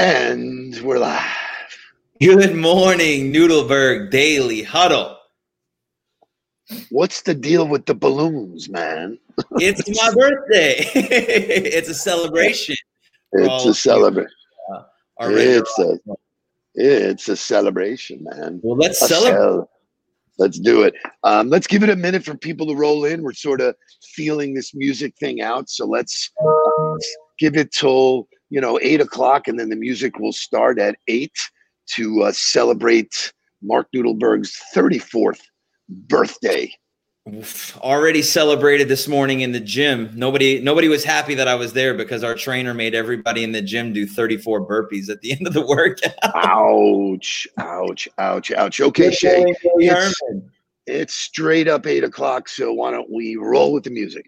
And we're live. Good morning, Nudelberg Daily Huddle. What's the deal with the balloons, man? It's my birthday. it's a celebration. It's a celebration. Uh, it's a it's a celebration, man. Well, let's a celebrate. Cel- let's do it. Um, let's give it a minute for people to roll in. We're sort of feeling this music thing out, so let's give it till you know eight o'clock, and then the music will start at eight to uh, celebrate Mark Nudelberg's thirty fourth birthday. Already celebrated this morning in the gym. Nobody nobody was happy that I was there because our trainer made everybody in the gym do 34 burpees at the end of the workout. ouch, ouch, ouch, ouch. Okay, Shay. It's, it's straight up eight o'clock, so why don't we roll with the music?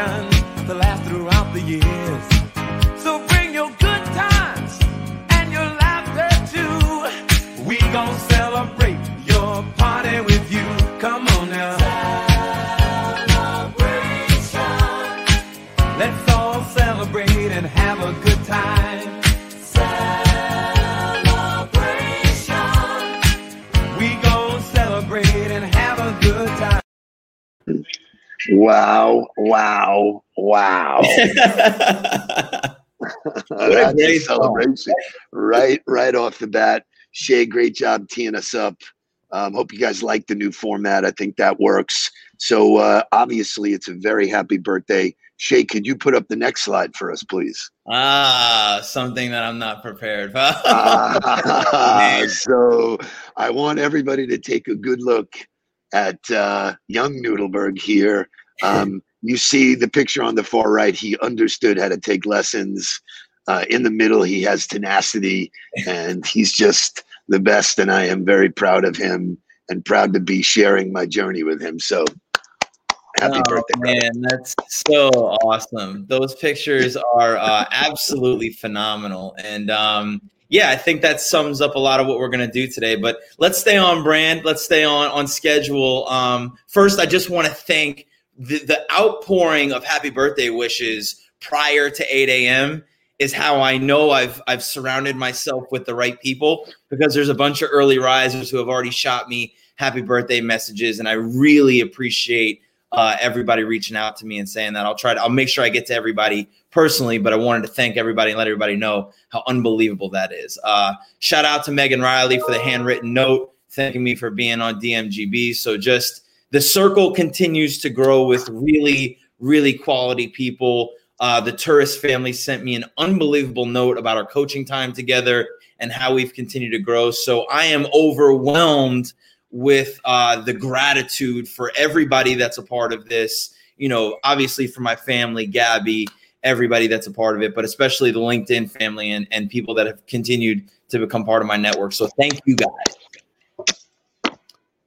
traditions to last throughout the years. So bring your good times and your laughter too. We gon' celebrate your Wow, wow, wow. That's a celebration. Song. Right, right off the bat. Shay, great job teeing us up. Um, hope you guys like the new format. I think that works. So uh, obviously, it's a very happy birthday. Shay, could you put up the next slide for us, please? Ah, something that I'm not prepared for. ah, so I want everybody to take a good look at uh, young Nudelberg here. Um, you see the picture on the far right. He understood how to take lessons. Uh, in the middle, he has tenacity, and he's just the best. And I am very proud of him and proud to be sharing my journey with him. So happy oh, birthday, brother. man! That's so awesome. Those pictures are uh, absolutely phenomenal, and um, yeah, I think that sums up a lot of what we're going to do today. But let's stay on brand. Let's stay on on schedule. Um, first, I just want to thank the, the outpouring of happy birthday wishes prior to 8 a.m. is how I know I've I've surrounded myself with the right people because there's a bunch of early risers who have already shot me happy birthday messages, and I really appreciate uh, everybody reaching out to me and saying that. I'll try to I'll make sure I get to everybody personally, but I wanted to thank everybody and let everybody know how unbelievable that is. Uh, shout out to Megan Riley for the handwritten note, thanking me for being on DMGB. So just the circle continues to grow with really, really quality people. Uh, the tourist family sent me an unbelievable note about our coaching time together and how we've continued to grow. So I am overwhelmed with uh, the gratitude for everybody that's a part of this. You know, obviously for my family, Gabby, everybody that's a part of it, but especially the LinkedIn family and, and people that have continued to become part of my network. So thank you guys.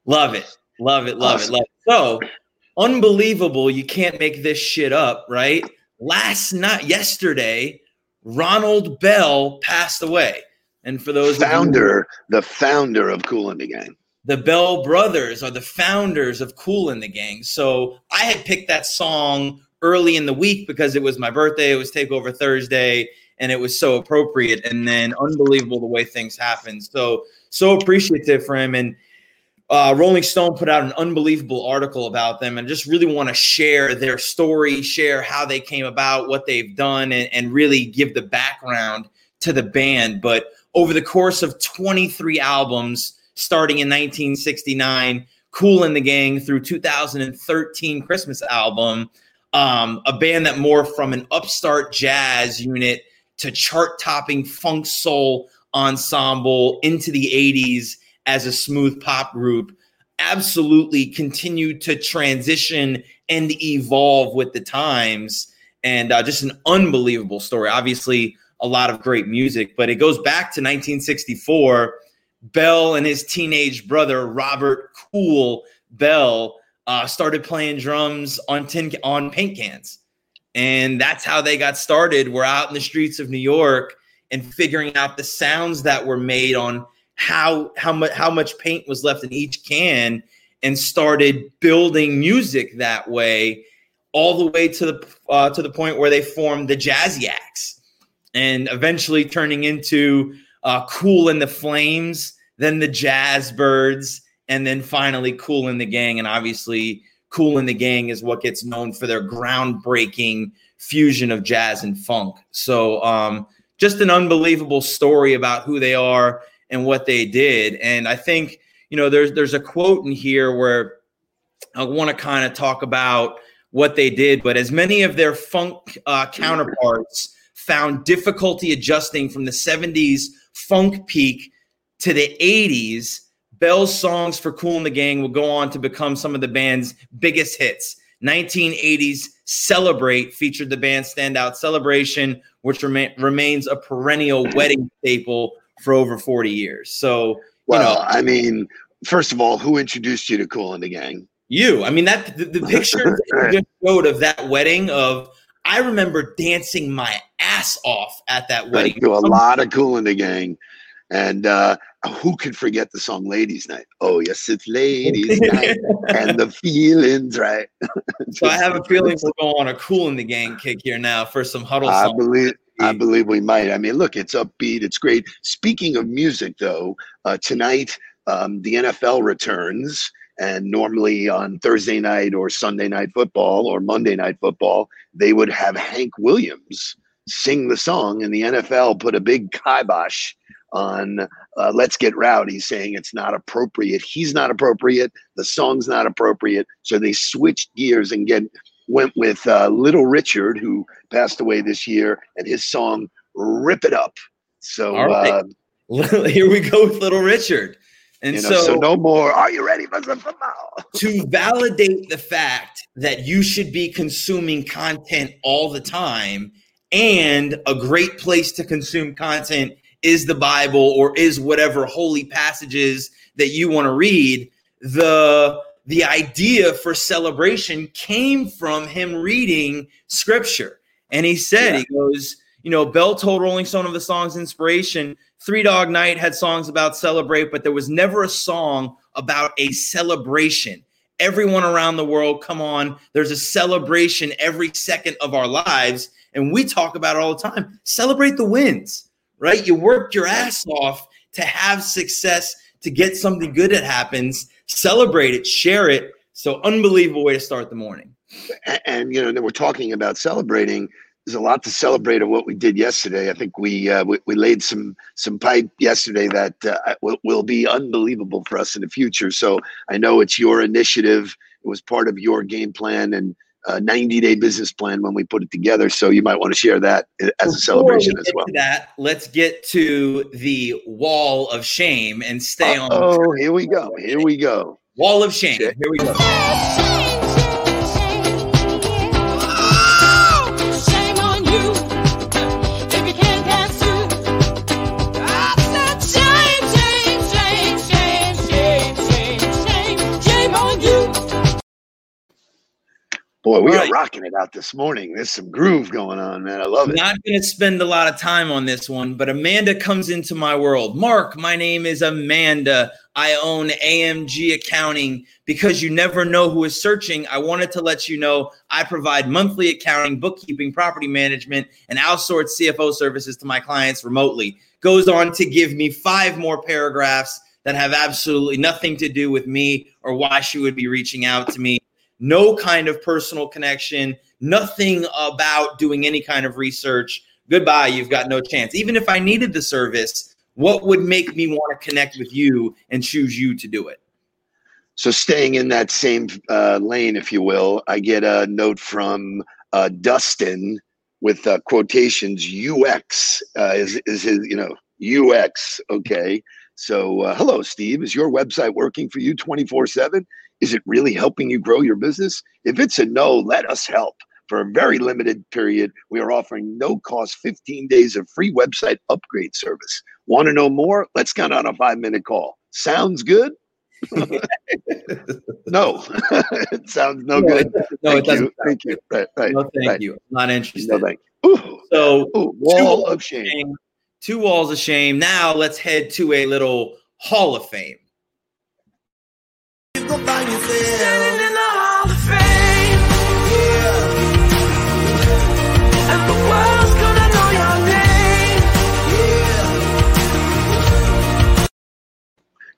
Love it. Love it. Love awesome. it. Love it. So unbelievable. You can't make this shit up, right? Last night, yesterday, Ronald Bell passed away. And for those founder, the founder of Kool and the Gang. The Bell brothers are the founders of Kool and the Gang. So I had picked that song early in the week because it was my birthday. It was Takeover Thursday, and it was so appropriate. And then unbelievable the way things happened. So so appreciative for him. And uh, Rolling Stone put out an unbelievable article about them, and just really want to share their story, share how they came about, what they've done, and, and really give the background to the band. But over the course of 23 albums, starting in 1969, Kool and the Gang through 2013 Christmas album, um, a band that morphed from an upstart jazz unit to chart topping funk soul ensemble into the 80s as a smooth pop group. absolutely continued to transition and evolve with the times. And uh, just an unbelievable story. Obviously, a lot of great music, but it goes back to 1964. Bell and his teenage brother, Robert Kool Bell, uh, started playing drums on tin on paint cans, and that's how they got started. We're out in the streets of New York and figuring out the sounds that were made on how how much how much paint was left in each can, and started building music that way, all the way to the uh, to the point where they formed the Jazziacs, and eventually turning into uh, Kool and the Flames, then the Jazzbirds and then finally Kool and the Gang. And obviously, Kool and the Gang is what gets known for their groundbreaking fusion of jazz and funk. So, um, just an unbelievable story about who they are and what they did. And I think, you know, there's there's a quote in here where I want to kind of talk about what they did, but as many of their funk uh, counterparts found difficulty adjusting from the 70s funk peak to the 80s, Bell's songs for Kool and the Gang will go on to become some of the band's biggest hits. 1980s Celebrate featured the band's standout celebration, which rema- remains a perennial wedding staple for over 40 years. So, well, know, I mean, first of all, who introduced you to Kool and the Gang? You. I mean, that the, the picture just showed of that wedding of I remember dancing my ass off at that wedding. Do a lot of Kool and the Gang. And uh, who could forget the song Ladies Night? Oh, yes, it's Ladies Night and the feelings right. so I have a feeling we're going on a Kool and the Gang kick here now for some huddle I believe I believe we might. I mean, look, it's upbeat, it's great. Speaking of music, though, uh, tonight um, the NFL returns. And normally on Thursday night or Sunday night football or Monday night football, they would have Hank Williams sing the song, and the NFL put a big kibosh on uh, Let's Get Rowdy, saying it's not appropriate. He's not appropriate. The song's not appropriate. So they switched gears and get went with uh, Little Richard, who passed away this year, and his song "Rip It Up." So uh, here we go with Little Richard. And you know, so, so, no more. Are you ready for some football? to validate the fact that you should be consuming content all the time, and a great place to consume content is the Bible or is whatever holy passages that you want to read, the the idea for celebration came from him reading scripture. And he said, yeah. he goes, you know, Bell told Rolling Stone of the song's inspiration. Three Dog Night had songs about celebrate, but there was never a song about a celebration. Everyone around the world, come on, there's a celebration every second of our lives. And we talk about it all the time. Celebrate the wins right? You worked your ass off to have success, to get something good that happens, celebrate it, share it. So unbelievable way to start the morning. And, and you know, we're talking about celebrating. There's a lot to celebrate of what we did yesterday. I think we uh, we, we, laid some some pipe yesterday that uh, will, will be unbelievable for us in the future. So I know it's your initiative. It was part of your game plan, and a 90 day business plan when we put it together. So you might want to share that as Before a celebration as well. that, let's get to the wall of shame and stay Uh-oh, on. Oh, here we go. Here we go. Wall of shame. Here we go. Boy, we right. are rocking it out this morning. There's some groove going on, man. I love it. Not going to spend a lot of time on this one, but Amanda comes into my world. Mark, my name is Amanda. I own AMG Accounting. Because you never know who is searching, I wanted to let you know I provide monthly accounting, bookkeeping, property management, and outsourced CFO services to my clients remotely. Goes on to give me five more paragraphs that have absolutely nothing to do with me or why she would be reaching out to me no kind of personal connection, nothing about doing any kind of research. Goodbye, you've got no chance. Even if I needed the service, what would make me want to connect with you and choose you to do it? So, staying in that same uh, lane, if you will, I get a note from uh, Dustin with uh, quotations UX uh, is, is his, you know, UX. Okay. So, uh, hello, Steve. Is your website working for you 24 7? Is it really helping you grow your business? If it's a no, let us help. For a very limited period, we are offering no cost 15 days of free website upgrade service. Want to know more? Let's get on a five minute call. Sounds good? no, it sounds no, no good. no, thank it doesn't. You. Thank you. Right, right. No, thank right. you. Not interested. No, thank you. Ooh, so, ooh, wall of shame. shame. Two walls of shame. Now let's head to a little Hall of Fame. Standing in the Hall of Fame. And the world's gonna know your name.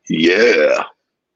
Yeah.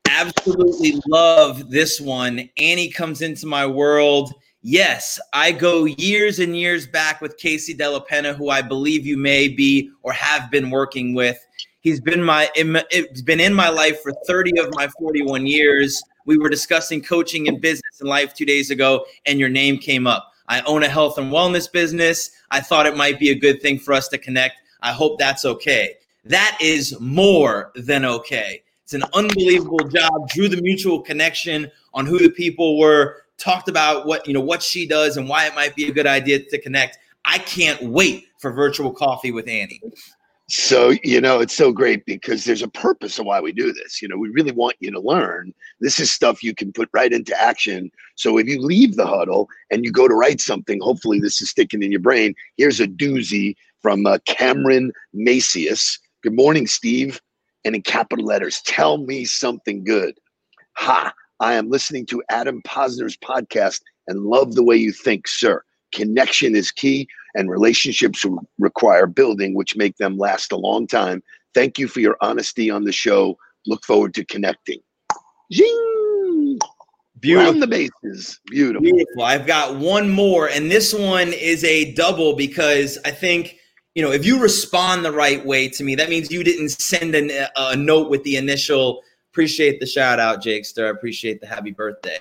Absolutely love this one. Annie comes into my world. Yes, I go years and years back with Casey Della Penna, who I believe you may be or have been working with. He's been my it's been in my life for 30 of my 41 years. We were discussing coaching and business and life two days ago, and your name came up. I own a health and wellness business. I thought it might be a good thing for us to connect. I hope that's okay. That is more than okay. It's an unbelievable job. Drew the mutual connection on who the people were. Talked about what you know what she does and why it might be a good idea to connect. I can't wait for virtual coffee with Annie. So, you know, it's so great because there's a purpose of why we do this. You know, we really want you to learn. This is stuff you can put right into action. So if you leave the huddle and you go to write something, hopefully this is sticking in your brain. Here's a doozy from uh, Cameron Macius. Good morning, Steve. And in capital letters, tell me something good. Ha, I am listening to Adam Posner's podcast and love the way you think, sir. Connection is key, and relationships require building, which make them last a long time. Thank you for your honesty on the show. Look forward to connecting. Zing! Beautiful. Round the bases. Beautiful. Beautiful. I've got one more, and this one is a double because I think you know if you respond the right way to me, that means you didn't send an, a note with the initial. Appreciate the shout out, Jakester. I appreciate the happy birthday.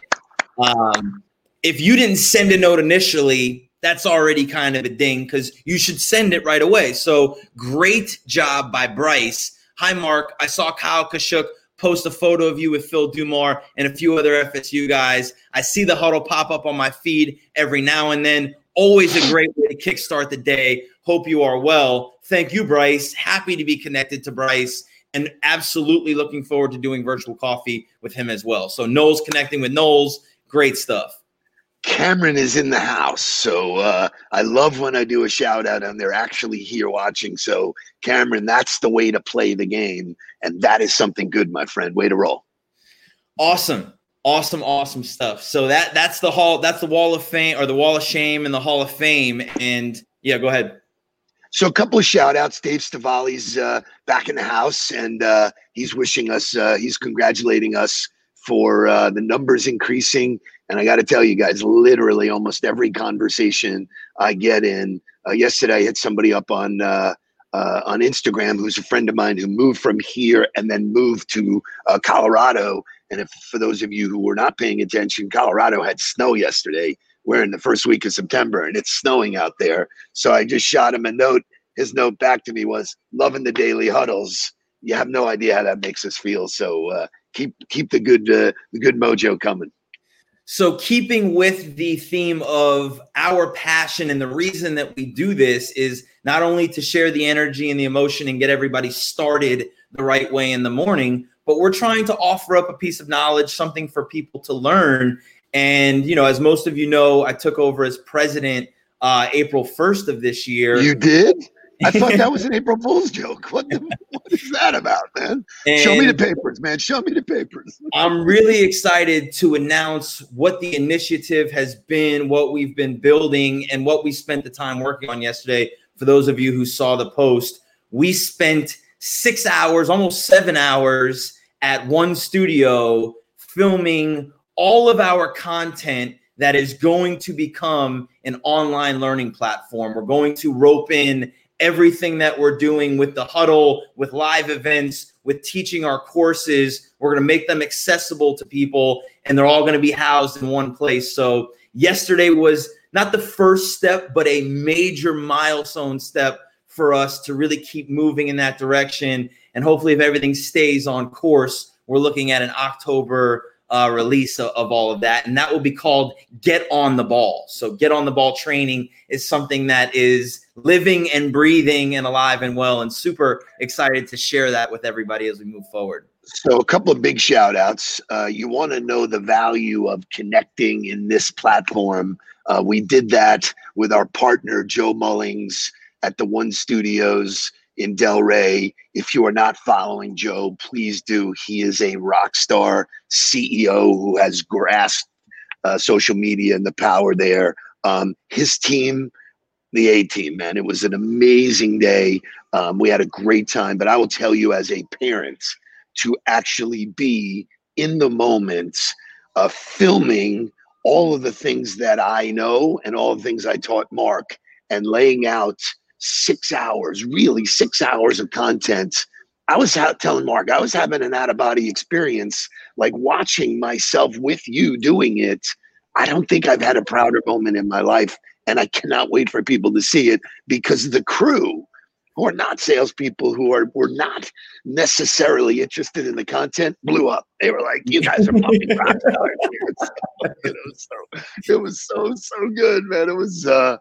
Um, if you didn't send a note initially, that's already kind of a ding because you should send it right away. So great job by Bryce. Hi, Mark. I saw Kyle Kashuk post a photo of you with Phil Dumar and a few other FSU guys. I see the huddle pop up on my feed every now and then. Always a great way to kickstart the day. Hope you are well. Thank you, Bryce. Happy to be connected to Bryce and absolutely looking forward to doing virtual coffee with him as well. So, Noles connecting with Noles, great stuff. Cameron is in the house. So uh, I love when I do a shout out and they're actually here watching. So, Cameron, that's the way to play the game. And that is something good, my friend. Way to roll. Awesome. Awesome, awesome stuff. So that that's the hall, that's the wall of fame or the wall of shame and the hall of fame. And yeah, go ahead. So a couple of shout outs. Dave Stavali's uh, back in the house and uh, he's wishing us, uh, he's congratulating us for uh, the numbers increasing. And I got to tell you guys, literally almost every conversation I get in. Uh, yesterday, I hit somebody up on uh, uh, on Instagram who's a friend of mine who moved from here and then moved to uh, Colorado. And if for those of you who were not paying attention, Colorado had snow yesterday. We're in the first week of September and it's snowing out there. So I just shot him a note. His note back to me was loving the daily huddles. You have no idea how that makes us feel. So uh, keep keep the good uh, the good mojo coming. So, keeping with the theme of our passion and the reason that we do this is not only to share the energy and the emotion and get everybody started the right way in the morning, but we're trying to offer up a piece of knowledge, something for people to learn. And, you know, as most of you know, I took over as president uh, April 1st of this year. You did? I thought that was an April Fool's joke. What, the, what is that about, man? And Show me the papers, man. Show me the papers. I'm really excited to announce what the initiative has been, what we've been building, and what we spent the time working on yesterday. For those of you who saw the post, we spent six hours, almost seven hours at one studio filming all of our content that is going to become an online learning platform. We're going to rope in everything that we're doing with the huddle, with live events, with teaching our courses. We're going to make them accessible to people and they're all going to be housed in one place. So, yesterday was not the first step, but a major milestone step for us to really keep moving in that direction. And hopefully, if everything stays on course, we're looking at an October uh, release of, of, all of that. And that will be called Get on the Ball. So, Get on the Ball training is something that is living and breathing and alive and well, and super excited to share that with everybody as we move forward. So, a couple of big shout outs. Uh, you want to know the value of connecting in this platform. Uh, we did that with our partner, Joe Mullings, at the One Studios in Delray. If you are not following Joe, please do. He is a rock star CEO who has grasped uh, social media and the power there. Um, his team, the A team, man, it was an amazing day. Um, we had a great time. But I will tell you, as a parent, to actually be in the moment, of filming all of the things that I know and all the things I taught Mark and laying out six hours, really six hours of content. I was out telling Mark, I was having an out of body experience, like watching myself with you doing it. I don't think I've had a prouder moment in my life. And I cannot wait for people to see it because the crew who are not salespeople, who are were not necessarily interested in the content, blew up. They were like, "You guys are fucking rock stars." you know, so it was so so good, man. It was uh,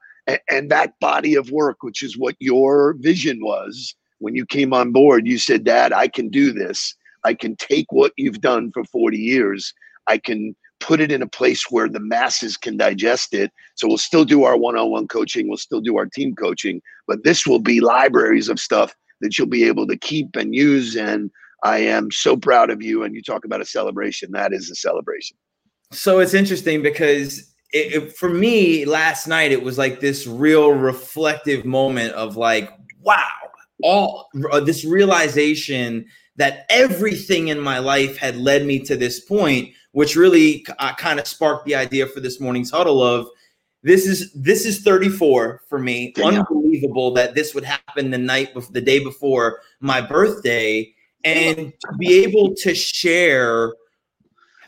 and, that body of work, which is what your vision was when you came on board, you said, Dad, I can do this. I can take what you've done for 40 years. I can put it in a place where the masses can digest it. So we'll still do our one on one coaching, we'll still do our team coaching, but this will be libraries of stuff that you'll be able to keep and use. And I am so proud of you. And you talk about a celebration, that is a celebration. So it's interesting because it, it, for me last night it was like this real reflective moment of like wow all uh, this realization that everything in my life had led me to this point which really uh, kind of sparked the idea for this morning's huddle of this is this is 34 for me yeah. unbelievable that this would happen the night before the day before my birthday and to be able to share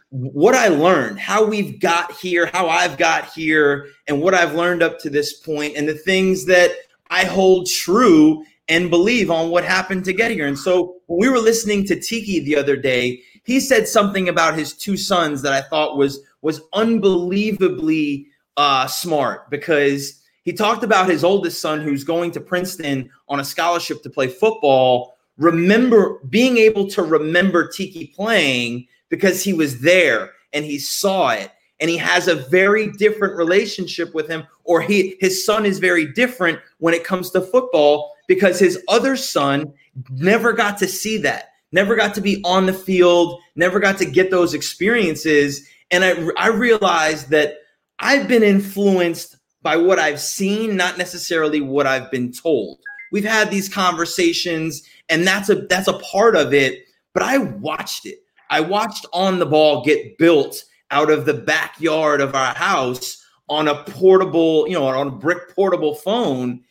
what I learned, how we've got here, how I've got here, and what I've learned up to this point, and the things that I hold true and believe on what happened to get here. And so when we were listening to Tiki the other day, he said something about his two sons that I thought was was unbelievably uh, smart because he talked about his oldest son who's going to Princeton on a scholarship to play football. Remember being able to remember Tiki playing because he was there and he saw it. And he has a very different relationship with him or he his son is very different when it comes to football because his other son never got to see that never got to be on the field never got to get those experiences. And i i realized that i've been influenced by what i've seen not necessarily what i've been told. We've had these conversations and that's a that's a part of it but i watched it I watched On the Ball get built out of the backyard of our house on a portable, you know, on a brick portable phone.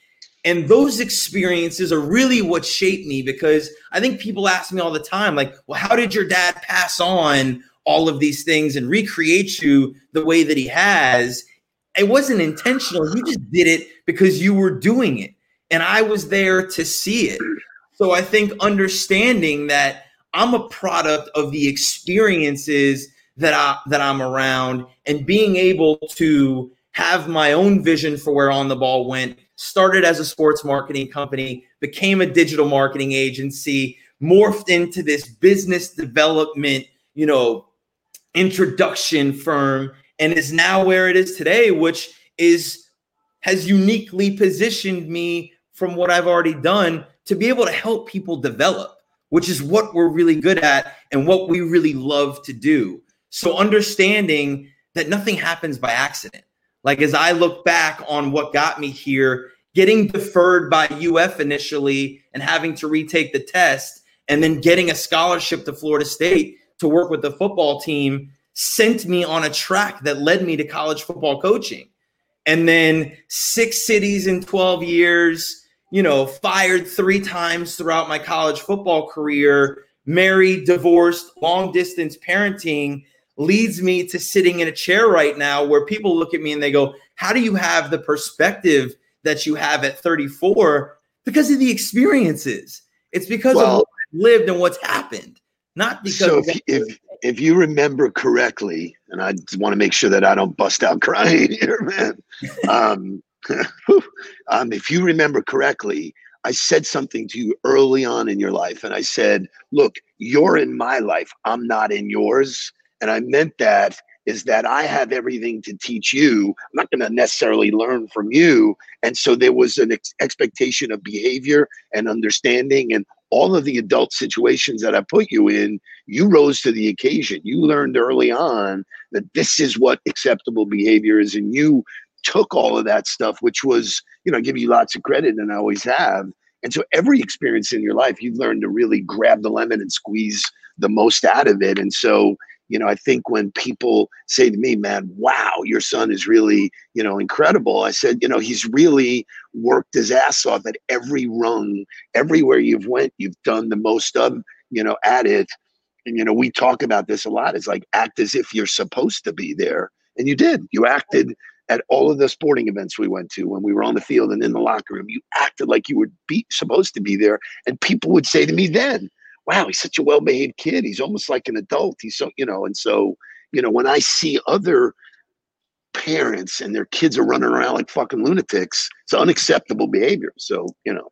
And those experiences are really what shaped me because I think people ask me all the time, like, well, how did your dad pass on all of these things and recreate you the way that he has? It wasn't intentional. You just did it because you were doing it. And I was there to see it. So I think understanding that I'm a product of the experiences that I that I'm around and being able to have my own vision for where on the ball went started as a sports marketing company became a digital marketing agency morphed into this business development you know introduction firm and is now where it is today which is has uniquely positioned me from what I've already done to be able to help people develop which is what we're really good at and what we really love to do. So understanding that nothing happens by accident. Like as I look back on what got me here, getting deferred by UF initially and having to retake the test and then getting a scholarship to Florida State to work with the football team sent me on a track that led me to college football coaching. And then six cities in 12 years, you know, fired three times throughout my college football career, married, divorced, long distance parenting leads me to sitting in a chair right now where people look at me and they go, How do you have the perspective that you have at 34? Because of the experiences. It's because well, of what I've lived and what's happened, not because. So if, if if you remember correctly, and I want to make sure that I don't bust out crying here, man. Um, um, if you remember correctly, I said something to you early on in your life, and I said, "Look, you're in my life. I'm not in yours." And I meant that is that I have everything to teach you. I'm not going to necessarily learn from you. And so there was an ex- expectation of behavior and understanding and all of the adult situations that I put you in, you rose to the occasion. You learned early on that this is what acceptable behavior is. And you took all of that stuff, which was, you know, I give you lots of credit and I always have. And so every experience in your life, you've learned to really grab the lemon and squeeze the most out of it. And so you know, I think when people say to me, man, wow, your son is really, you know, incredible. I said, you know, he's really worked his ass off at every rung, everywhere you've went, you've done the most of, you know, at it. And, you know, we talk about this a lot. It's like act as if you're supposed to be there. And you did. You acted at all of the sporting events we went to when we were on the field and in the locker room. You acted like you were be, supposed to be there. And people would say to me then, wow, he's such a well behaved kid. He's almost like an adult. He's so, you know, and so, you know, when I see other parents and their kids are running around like fucking lunatics, it's unacceptable behavior. So, you know.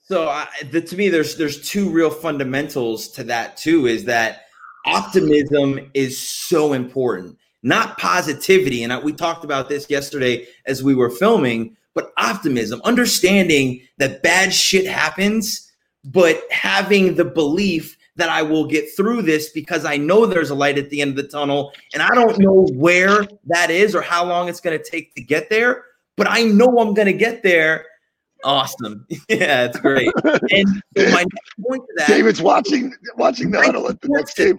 So I, the, to me, there's there's two real fundamentals to that too. Is that optimism is so important, not positivity. And I, we talked about this yesterday as we were filming. But optimism, understanding that bad shit happens but having the belief that I will get through this because I know there's a light at the end of the tunnel and I don't know where that is or how long it's going to take to get there, but I know I'm going to get there. Awesome. Yeah, it's great. And my next point to that David's watching watching the huddle at the next table.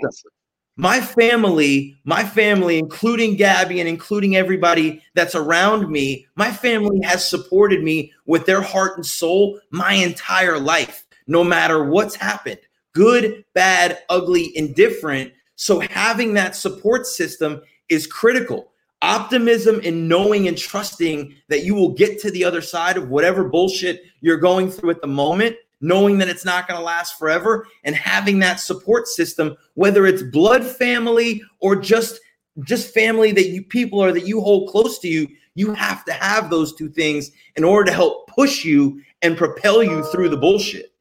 My family, my family, including Gabby and including everybody that's around me, my family has supported me with their heart and soul my entire life no matter what's happened good, bad, ugly, indifferent. So having that support system is critical. Optimism and knowing and trusting that you will get to the other side of whatever bullshit you're going through at the moment, knowing that it's not going to last forever, and having that support system, whether it's blood family or just just family that you people are that you hold close to you, you have to have those two things in order to help push you and propel you through the bullshit.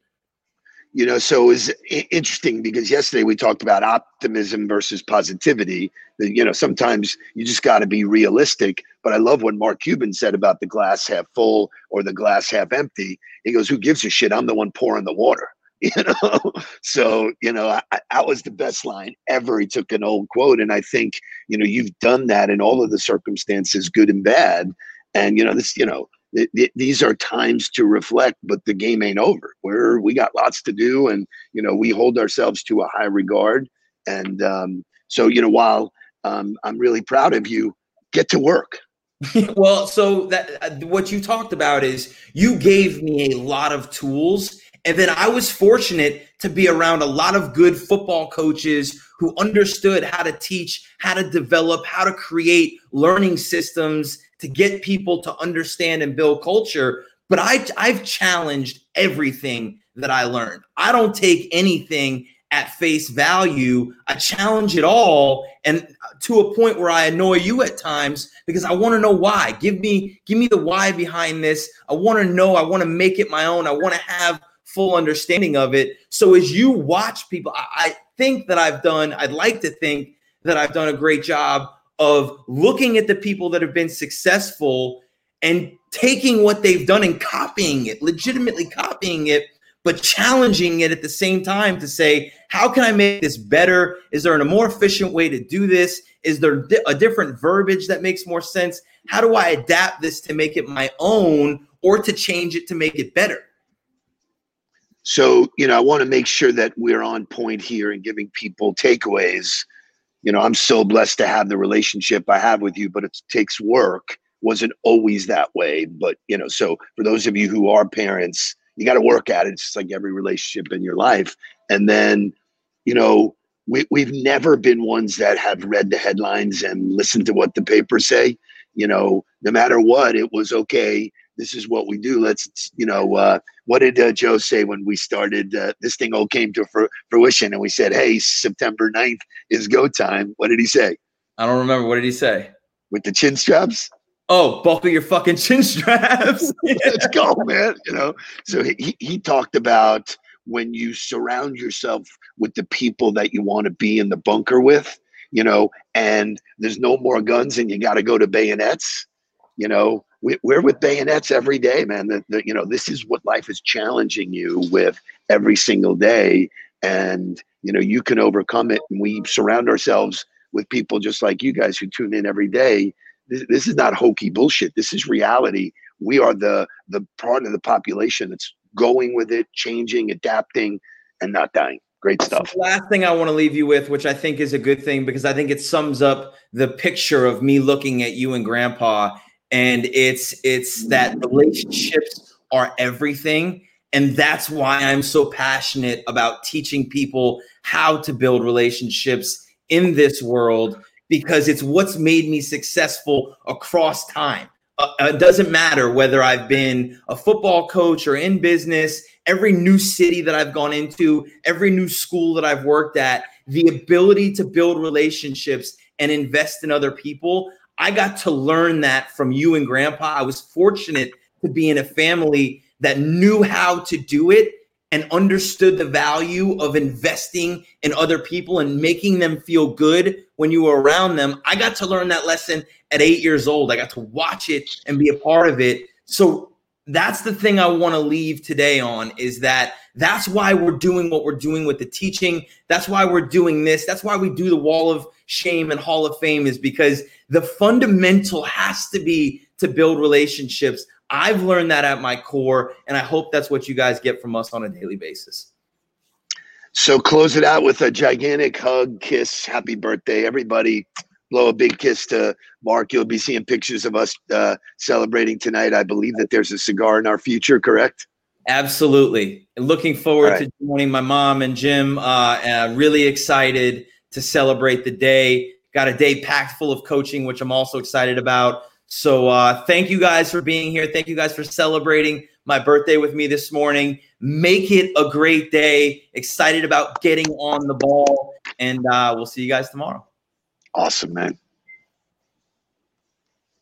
You know so it was interesting because yesterday we talked about optimism versus positivity That you know sometimes you just got to be realistic but i love what mark cuban said about the glass half full or the glass half empty he goes who gives a shit i'm the one pouring the water you know so you know I, that was the best line ever he took an old quote and i think you know you've done that in all of the circumstances good and bad and you know this you know th- th- these are times to reflect, but the game ain't over. We're we got lots to do, and you know we hold ourselves to a high regard. And um, so you know, while um, I'm really proud of you, get to work. well, so that uh, what you talked about is you gave me a lot of tools, and then I was fortunate to be around a lot of good football coaches who understood how to teach, how to develop, how to create learning systems to get people to understand and build culture. But I, I've challenged everything that I learned. I don't take anything at face value. I challenge it all, and uh, to a point where I annoy you at times because I want to know why. Give me, give me the why behind this. I want to know. I want to make it my own. I want to have full understanding of it. So as you watch people, I, I think that I've done. I'd like to think that I've done a great job of looking at the people that have been successful and taking what they've done and copying it, legitimately copying it, but challenging it at the same time to say, how can I make this better? Is there a more efficient way to do this? Is there a different verbiage that makes more sense? How do I adapt this to make it my own or to change it to make it better? So, you know, I want to make sure that we're on point here and giving people takeaways you know, I'm so blessed to have the relationship I have with you, but it takes work. Wasn't always that way, but you know, so for those of you who are parents, you got to work at it. It's just like every relationship in your life. And then, you know, we, we've never been ones that have read the headlines and listened to what the papers say. You know, no matter what, it was okay this is what we do. Let's, you know, uh, what did uh, Joe say when we started? Uh, this thing all came to fr- fruition, and we said, "Hey, September 9th is go time." What did he say? I don't remember. What did he say? With the chin straps. Oh, buckle your fucking chin straps. Let's go, man. You know, so he, he talked about when you surround yourself with the people that you want to be in the bunker with, you know, and there's no more guns and you got to go to bayonets, you know, we, are with bayonets every day, man. That you know, this is what life is challenging you with every single day. And, you know, you can overcome it. And we surround ourselves with people just like you guys who tune in every day this, this is not hokey bullshit. This is reality. We are the the part of the population that's going with it, changing, adapting, and not dying. Great stuff. So last thing I want to leave you with, which I think is a good thing because I think it sums up the picture of me looking at you and grandpa. And it's it's that relationships are everything. And that's why I'm so passionate about teaching people how to build relationships in this world because it's what's made me successful across time. Uh, it doesn't matter whether I've been a football coach or in business, every new city that I've gone into, every new school that I've worked at, the ability to build relationships and invest in other people. I got to learn that from you and grandpa. I was fortunate to be in a family that knew how to do it and understood the value of investing in other people and making them feel good when you were around them. I got to learn that lesson at eight years old. I got to watch it and be a part of it. So that's the thing I want to leave today on is that that's why we're doing what we're doing with the teaching. That's why we're doing this. That's why we do the wall of shame and hall of fame is because the fundamental has to be to build relationships I've learned that at my core, and I hope that's what you guys get from us on a daily basis. So close it out with a gigantic hug, kiss, happy birthday, everybody. Blow a big kiss to Mark. You'll be seeing pictures of us uh, celebrating tonight. I believe that there's a cigar in our future, correct? Absolutely. Looking forward right. to joining my mom and Jim. Uh, uh, really excited to celebrate the day. Got a day packed full of coaching, which I'm also excited about. So uh, thank you guys for being here. Thank you guys for celebrating my birthday with me this morning. Make it a great day. Excited about getting on the ball. And uh, we'll see you guys tomorrow. Awesome, man.